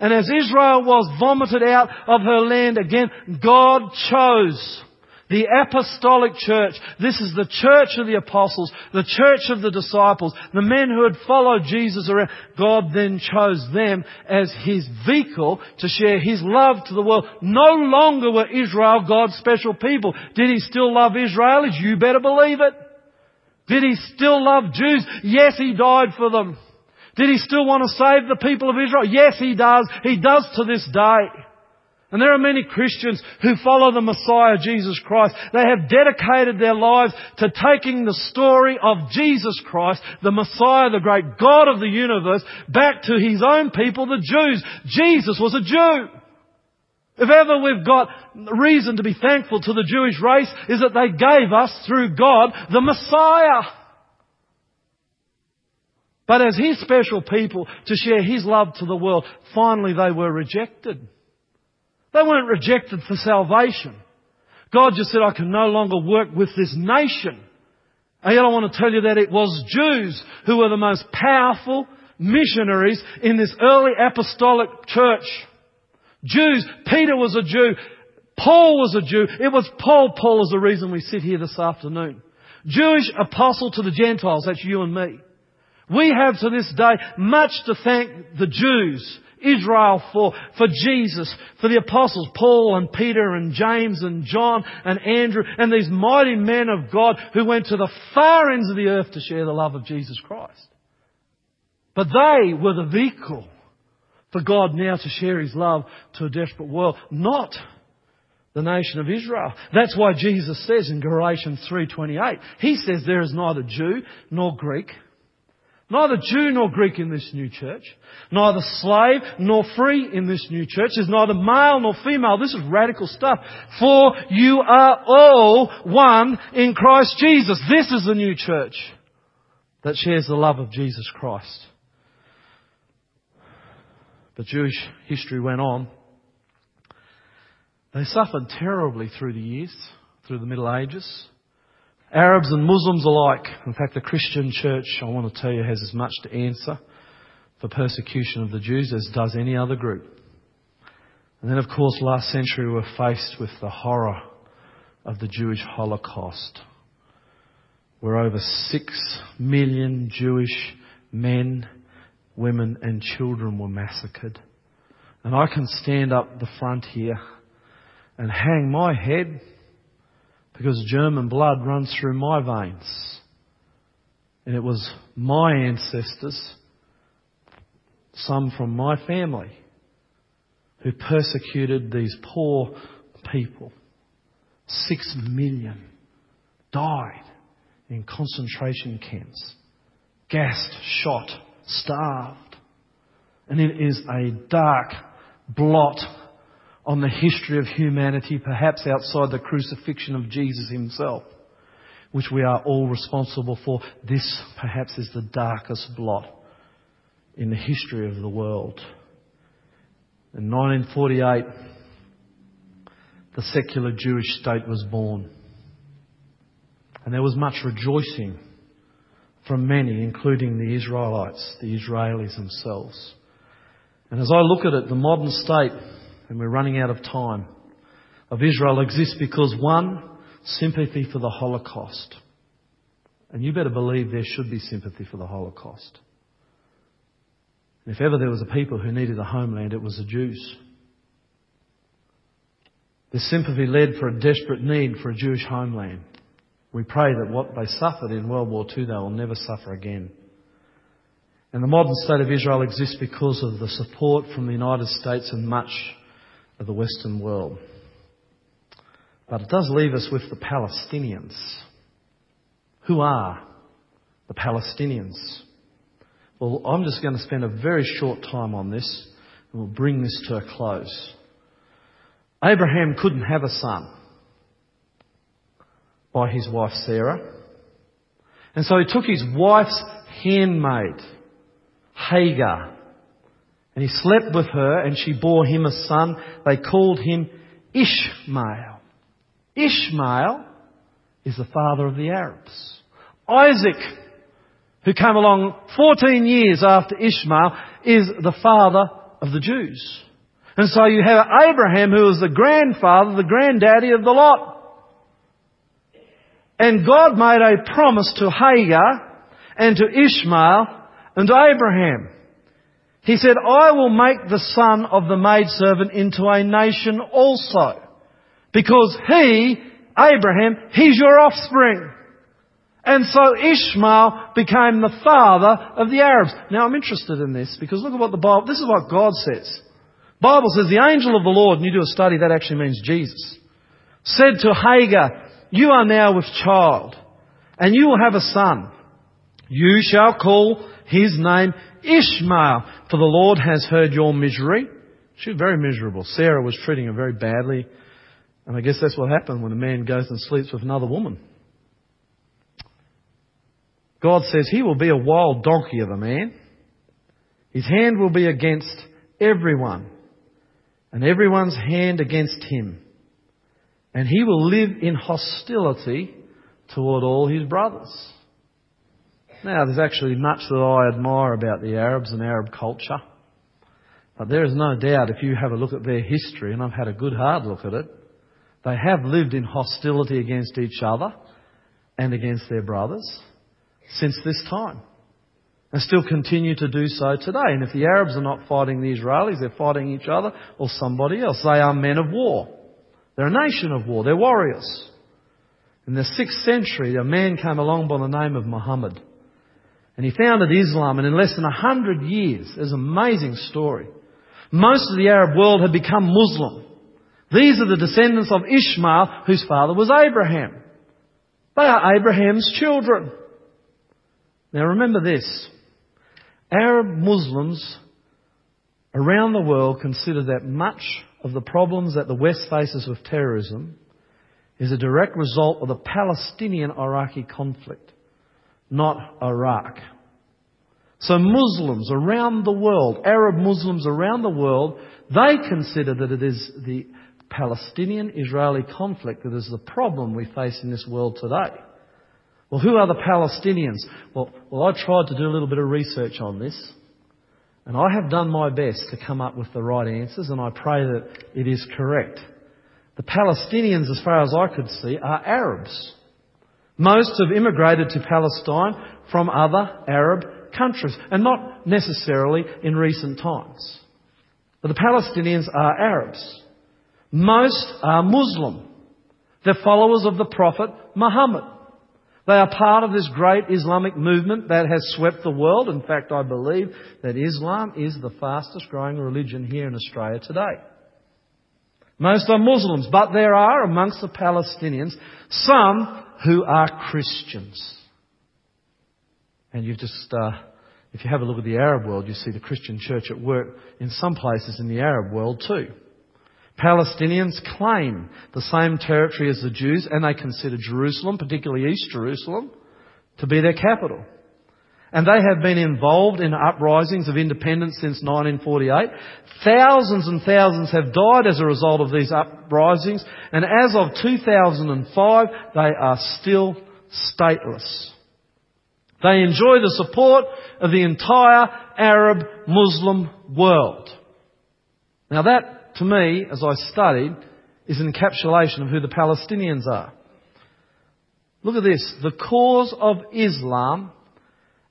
[SPEAKER 2] And as Israel was vomited out of her land again, God chose the apostolic church. This is the church of the apostles, the church of the disciples, the men who had followed Jesus around. God then chose them as His vehicle to share His love to the world. No longer were Israel God's special people. Did He still love Israelis? You better believe it. Did He still love Jews? Yes, He died for them. Did He still want to save the people of Israel? Yes, He does. He does to this day. And there are many Christians who follow the Messiah, Jesus Christ. They have dedicated their lives to taking the story of Jesus Christ, the Messiah, the great God of the universe, back to His own people, the Jews. Jesus was a Jew. If ever we've got reason to be thankful to the Jewish race, is that they gave us, through God, the Messiah. But as His special people, to share His love to the world, finally they were rejected. They weren't rejected for salvation. God just said, I can no longer work with this nation. And yet I want to tell you that it was Jews who were the most powerful missionaries in this early apostolic church. Jews. Peter was a Jew. Paul was a Jew. It was Paul. Paul is the reason we sit here this afternoon. Jewish apostle to the Gentiles. That's you and me. We have to this day much to thank the Jews Israel for, for Jesus, for the apostles, Paul and Peter and James and John and Andrew and these mighty men of God who went to the far ends of the earth to share the love of Jesus Christ. But they were the vehicle for God now to share His love to a desperate world, not the nation of Israel. That's why Jesus says in Galatians 3.28, He says there is neither Jew nor Greek, Neither Jew nor Greek in this new church. Neither slave nor free in this new church. There's neither male nor female. This is radical stuff. For you are all one in Christ Jesus. This is the new church that shares the love of Jesus Christ. But Jewish history went on. They suffered terribly through the years, through the Middle Ages. Arabs and Muslims alike. In fact, the Christian church, I want to tell you, has as much to answer for persecution of the Jews as does any other group. And then, of course, last century we were faced with the horror of the Jewish Holocaust, where over six million Jewish men, women, and children were massacred. And I can stand up the front here and hang my head because German blood runs through my veins. And it was my ancestors, some from my family, who persecuted these poor people. Six million died in concentration camps, gassed, shot, starved. And it is a dark blot on the history of humanity, perhaps outside the crucifixion of Jesus himself, which we are all responsible for. This perhaps is the darkest blot in the history of the world. In 1948, the secular Jewish state was born. And there was much rejoicing from many, including the Israelites, the Israelis themselves. And as I look at it, the modern state and we're running out of time, of Israel exists because one, sympathy for the Holocaust. And you better believe there should be sympathy for the Holocaust. And if ever there was a people who needed a homeland, it was the Jews. The sympathy led for a desperate need for a Jewish homeland. We pray that what they suffered in World War II they will never suffer again. And the modern state of Israel exists because of the support from the United States and much of the Western world. But it does leave us with the Palestinians. Who are the Palestinians? Well, I'm just going to spend a very short time on this and we'll bring this to a close. Abraham couldn't have a son by his wife Sarah. And so he took his wife's handmaid, Hagar, and he slept with her and she bore him a son. They called him Ishmael. Ishmael is the father of the Arabs. Isaac, who came along 14 years after Ishmael, is the father of the Jews. And so you have Abraham who is the grandfather, the granddaddy of the lot. And God made a promise to Hagar and to Ishmael and to Abraham. He said, I will make the son of the maidservant into a nation also. Because he, Abraham, he's your offspring. And so Ishmael became the father of the Arabs. Now I'm interested in this because look at what the Bible, this is what God says. Bible says the angel of the Lord, and you do a study, that actually means Jesus, said to Hagar, you are now with child, and you will have a son. You shall call his name Ishmael, for the Lord has heard your misery. She was very miserable. Sarah was treating her very badly. And I guess that's what happened when a man goes and sleeps with another woman. God says he will be a wild donkey of a man. His hand will be against everyone, and everyone's hand against him and he will live in hostility toward all his brothers. Now, there's actually much that I admire about the Arabs and Arab culture. But there is no doubt if you have a look at their history, and I've had a good hard look at it, they have lived in hostility against each other and against their brothers since this time. And still continue to do so today. And if the Arabs are not fighting the Israelis, they're fighting each other or somebody else. They are men of war. They're a nation of war. They're warriors. In the 6th century, a man came along by the name of Muhammad. And he founded Islam, and in less than a hundred years, there's an amazing story. Most of the Arab world had become Muslim. These are the descendants of Ishmael, whose father was Abraham. They are Abraham's children. Now remember this. Arab Muslims around the world consider that much of the problems that the West faces with terrorism is a direct result of the Palestinian-Iraqi conflict, not Iraq. So Muslims around the world, Arab Muslims around the world, they consider that it is the Palestinian-Israeli conflict that is the problem we face in this world today. Well, who are the Palestinians? Well, well, I tried to do a little bit of research on this. And I have done my best to come up with the right answers, and I pray that it is correct. The Palestinians, as far as I could see, are Arabs. Most have immigrated to Palestine from other Arab countries, and not necessarily in recent times. But the Palestinians are Arabs. Most are Muslim. They're followers of the Prophet Muhammad. They are part of this great Islamic movement that has swept the world. In fact, I believe that Islam is the fastest growing religion here in Australia today. Most are Muslims, but there are amongst the Palestinians some who are Christians. And you've just, uh, if you have a look at the Arab world, you see the Christian church at work in some places in the Arab world too. Palestinians claim the same territory as the Jews and they consider Jerusalem, particularly East Jerusalem, to be their capital. And they have been involved in uprisings of independence since 1948. Thousands and thousands have died as a result of these uprisings. And as of 2005, they are still stateless. They enjoy the support of the entire Arab Muslim world. Now that to me, as I studied, is an encapsulation of who the Palestinians are. Look at this. The cause of Islam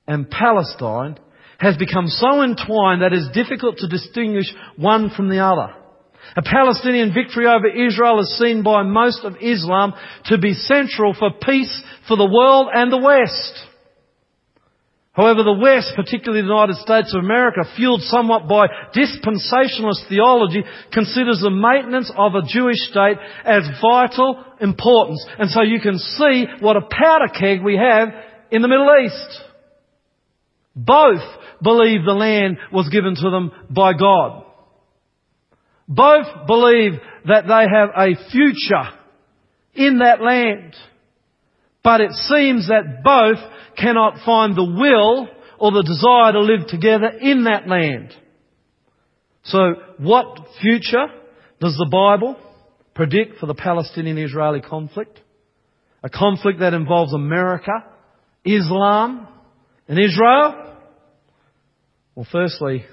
[SPEAKER 2] and Palestine has become so entwined that it is difficult to distinguish one from the other. A Palestinian victory over Israel is seen by most of Islam to be central for peace for the world and the West. However, the West, particularly the United States of America, fueled somewhat by dispensationalist theology, considers the maintenance of a Jewish state as vital importance. And so you can see what a powder keg we have in the Middle East. Both believe the land was given to them by God. Both believe that they have a future in that land. But it seems that both cannot find the will or the desire to live together in that land. So what future does the Bible predict for the Palestinian-Israeli conflict? A conflict that involves America, Islam, and Israel? Well, firstly,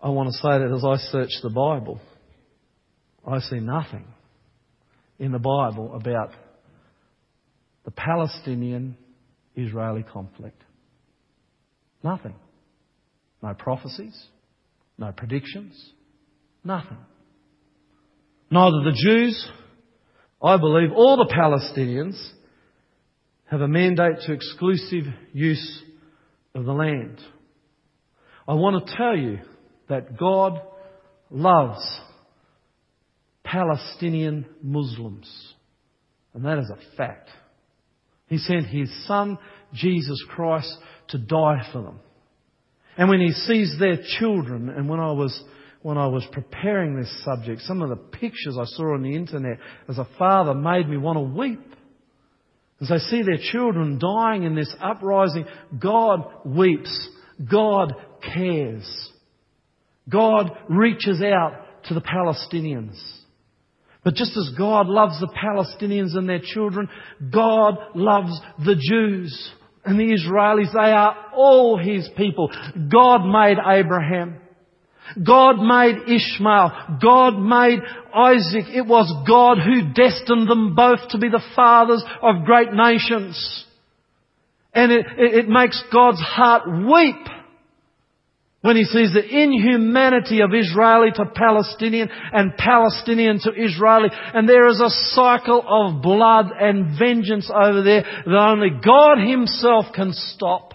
[SPEAKER 2] I want to say that as I search the Bible, I see nothing in the Bible about the Palestinian Israeli conflict. Nothing. No prophecies, no predictions, nothing. Neither the Jews, I believe, or the Palestinians have a mandate to exclusive use of the land. I want to tell you that God loves Palestinian Muslims. And that is a fact. He sent His Son, Jesus Christ, to die for them. And when He sees their children, and when I was, when I was preparing this subject, some of the pictures I saw on the internet as a father made me want to weep. As they see their children dying in this uprising, God weeps. God cares. God reaches out to the Palestinians. But just as God loves the Palestinians and their children, God loves the Jews and the Israelis. They are all His people. God made Abraham. God made Ishmael. God made Isaac. It was God who destined them both to be the fathers of great nations. And it, it, makes God's heart weep when he sees the inhumanity of Israeli to Palestinian and Palestinian to Israeli, and there is a cycle of blood and vengeance over there that only God Himself can stop.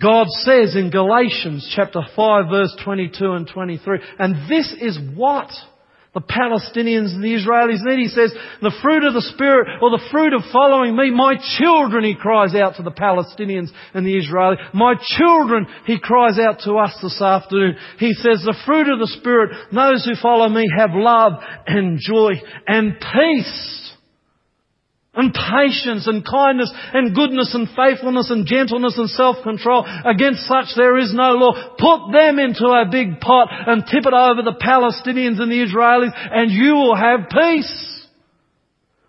[SPEAKER 2] God says in Galatians chapter 5 verse 22 and 23, and this is what the Palestinians and the Israelis need. He says, the fruit of the Spirit, or the fruit of following me, my children, he cries out to the Palestinians and the Israelis. My children, he cries out to us this afternoon. He says, the fruit of the Spirit, those who follow me have love and joy and peace and patience and kindness and goodness and faithfulness and gentleness and self-control. Against such there is no law. Put them into a big pot and tip it over the Palestinians and the Israelis and you will have peace.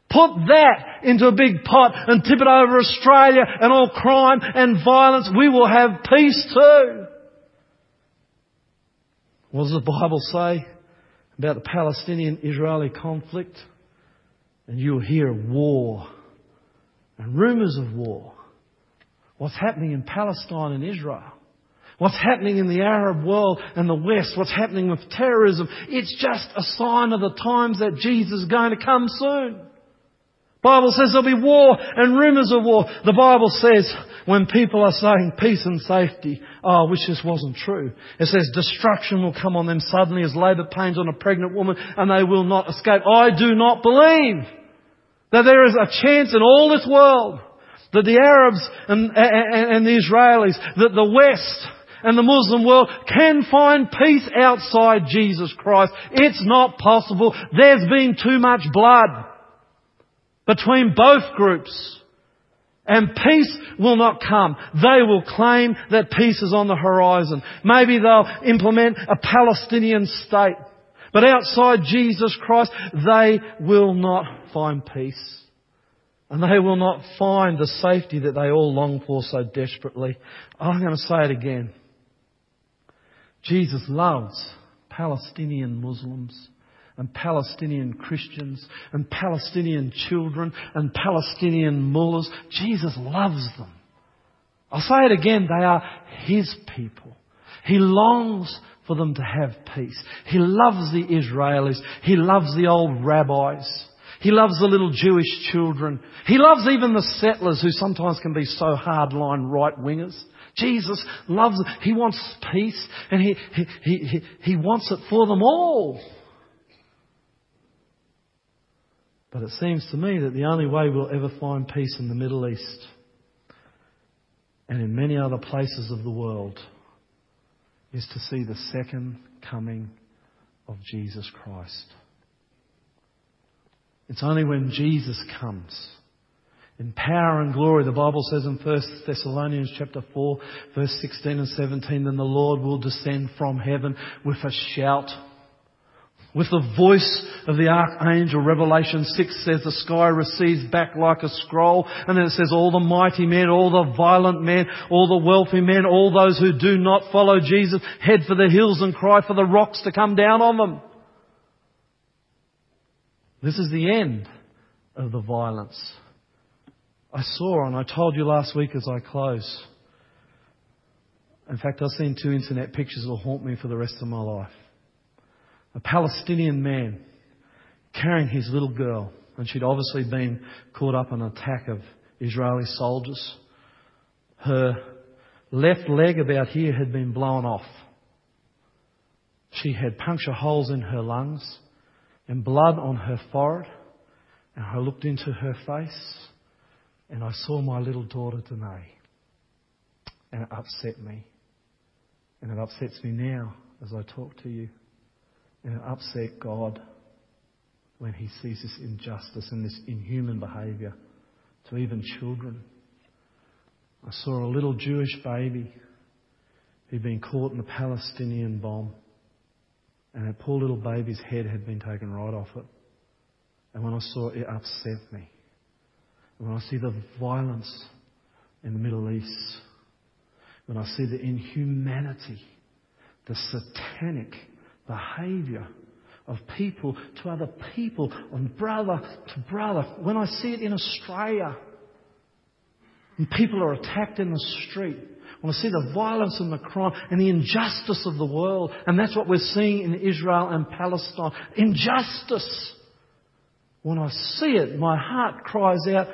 [SPEAKER 2] Put that into a big pot and tip it over Australia and all crime and violence. We will have peace too. What does the Bible say about the Palestinian-Israeli conflict? And you'll hear war and rumours of war. What's happening in Palestine and Israel. What's happening in the Arab world and the West. What's happening with terrorism. It's just a sign of the times that Jesus is going to come soon. Bible says there'll be war and rumours of war. The Bible says when people are saying peace and safety, oh, I wish this wasn't true. It says destruction will come on them suddenly as labour pains on a pregnant woman and they will not escape. I do not believe that there is a chance in all this world that the Arabs and, and, and the Israelis, that the West and the Muslim world can find peace outside Jesus Christ. It's not possible. There's been too much blood between both groups. And peace will not come. They will claim that peace is on the horizon. Maybe they'll implement a Palestinian state. But outside Jesus Christ, they will not find peace. And they will not find the safety that they all long for so desperately. I'm going to say it again. Jesus loves Palestinian Muslims and Palestinian Christians and Palestinian children and Palestinian mullahs. Jesus loves them. I'll say it again. They are His people. He longs for them to have peace. He loves the Israelis. He loves the old rabbis. He loves the little Jewish children. He loves even the settlers who sometimes can be so hardline right wingers. Jesus loves. He wants peace and he, he, he, he, wants it for them all. But it seems to me that the only way we'll ever find peace in the Middle East and in many other places of the world is to see the second coming of Jesus Christ. It's only when Jesus comes in power and glory. The Bible says in 1 Thessalonians chapter 4 verse 16 and 17, then the Lord will descend from heaven with a shout with the voice of the archangel, Revelation 6 says the sky recedes back like a scroll. And then it says all the mighty men, all the violent men, all the wealthy men, all those who do not follow Jesus head for the hills and cry for the rocks to come down on them. This is the end of the violence. I saw, and I told you last week as I close. In fact, I've seen two internet pictures that will haunt me for the rest of my life a Palestinian man carrying his little girl, and she'd obviously been caught up in an attack of Israeli soldiers. Her left leg about here had been blown off. She had puncture holes in her lungs and blood on her forehead. And I looked into her face and I saw my little daughter Danae. And it upset me. And it upsets me now as I talk to you. And it upset God when he sees this injustice and this inhuman behaviour to even children. I saw a little Jewish baby who'd been caught in a Palestinian bomb. And that poor little baby's head had been taken right off it. And when I saw it, it upset me. And when I see the violence in the Middle East, when I see the inhumanity, the satanic behavior of people to other people, and brother to brother. When I see it in Australia, and people are attacked in the street, when I see the violence and the crime and the injustice of the world, and that's what we're seeing in Israel and Palestine. Injustice. When I see it, my heart cries out,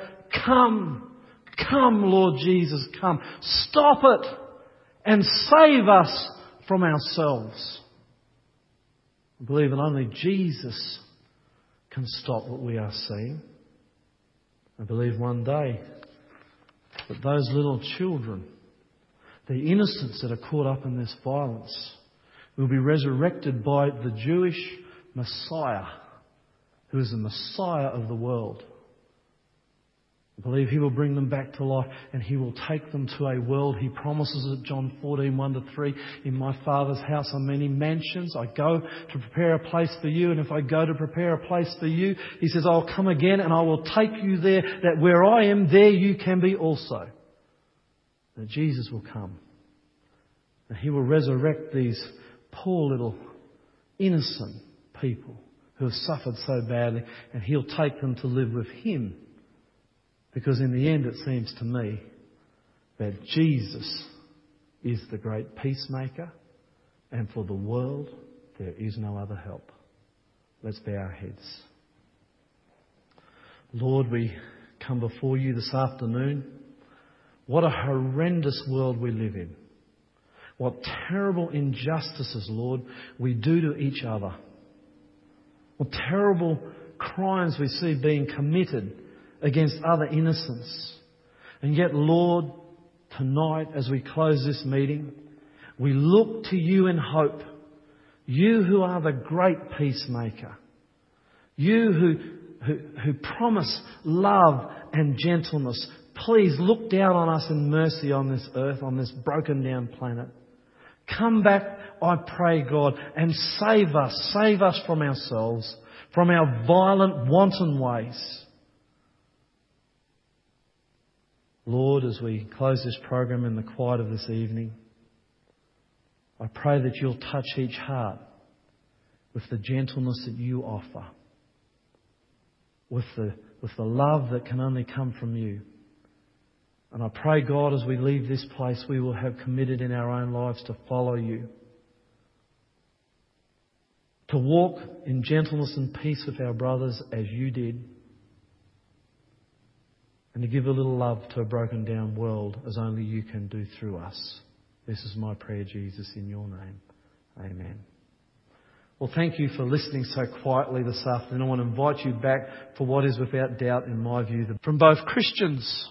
[SPEAKER 2] Come, come, Lord Jesus, come. Stop it and save us from ourselves. I believe that only Jesus can stop what we are seeing. I believe one day that those little children, the innocents that are caught up in this violence, will be resurrected by the Jewish Messiah, who is the Messiah of the world. I believe He will bring them back to life and He will take them to a world. He promises at John 14, 1 to 3, in my Father's house are many mansions. I go to prepare a place for you and if I go to prepare a place for you, He says, I'll come again and I will take you there that where I am, there you can be also. That Jesus will come. And He will resurrect these poor little innocent people who have suffered so badly and He'll take them to live with Him because in the end, it seems to me that Jesus is the great peacemaker, and for the world, there is no other help. Let's bow our heads. Lord, we come before you this afternoon. What a horrendous world we live in. What terrible injustices, Lord, we do to each other. What terrible crimes we see being committed against other innocents. And yet, Lord, tonight as we close this meeting, we look to you in hope. You who are the great peacemaker. You who, who, who promise love and gentleness. Please look down on us in mercy on this earth, on this broken down planet. Come back, I pray, God, and save us. Save us from ourselves, from our violent, wanton ways. Lord, as we close this program in the quiet of this evening, I pray that you'll touch each heart with the gentleness that you offer, with the, with the love that can only come from you. And I pray, God, as we leave this place, we will have committed in our own lives to follow you, to walk in gentleness and peace with our brothers as you did and to give a little love to a broken down world as only you can do through us. This is my prayer, Jesus, in your name. Amen. Well, thank you for listening so quietly this afternoon. I want to invite you back for what is without doubt, in my view, from both Christians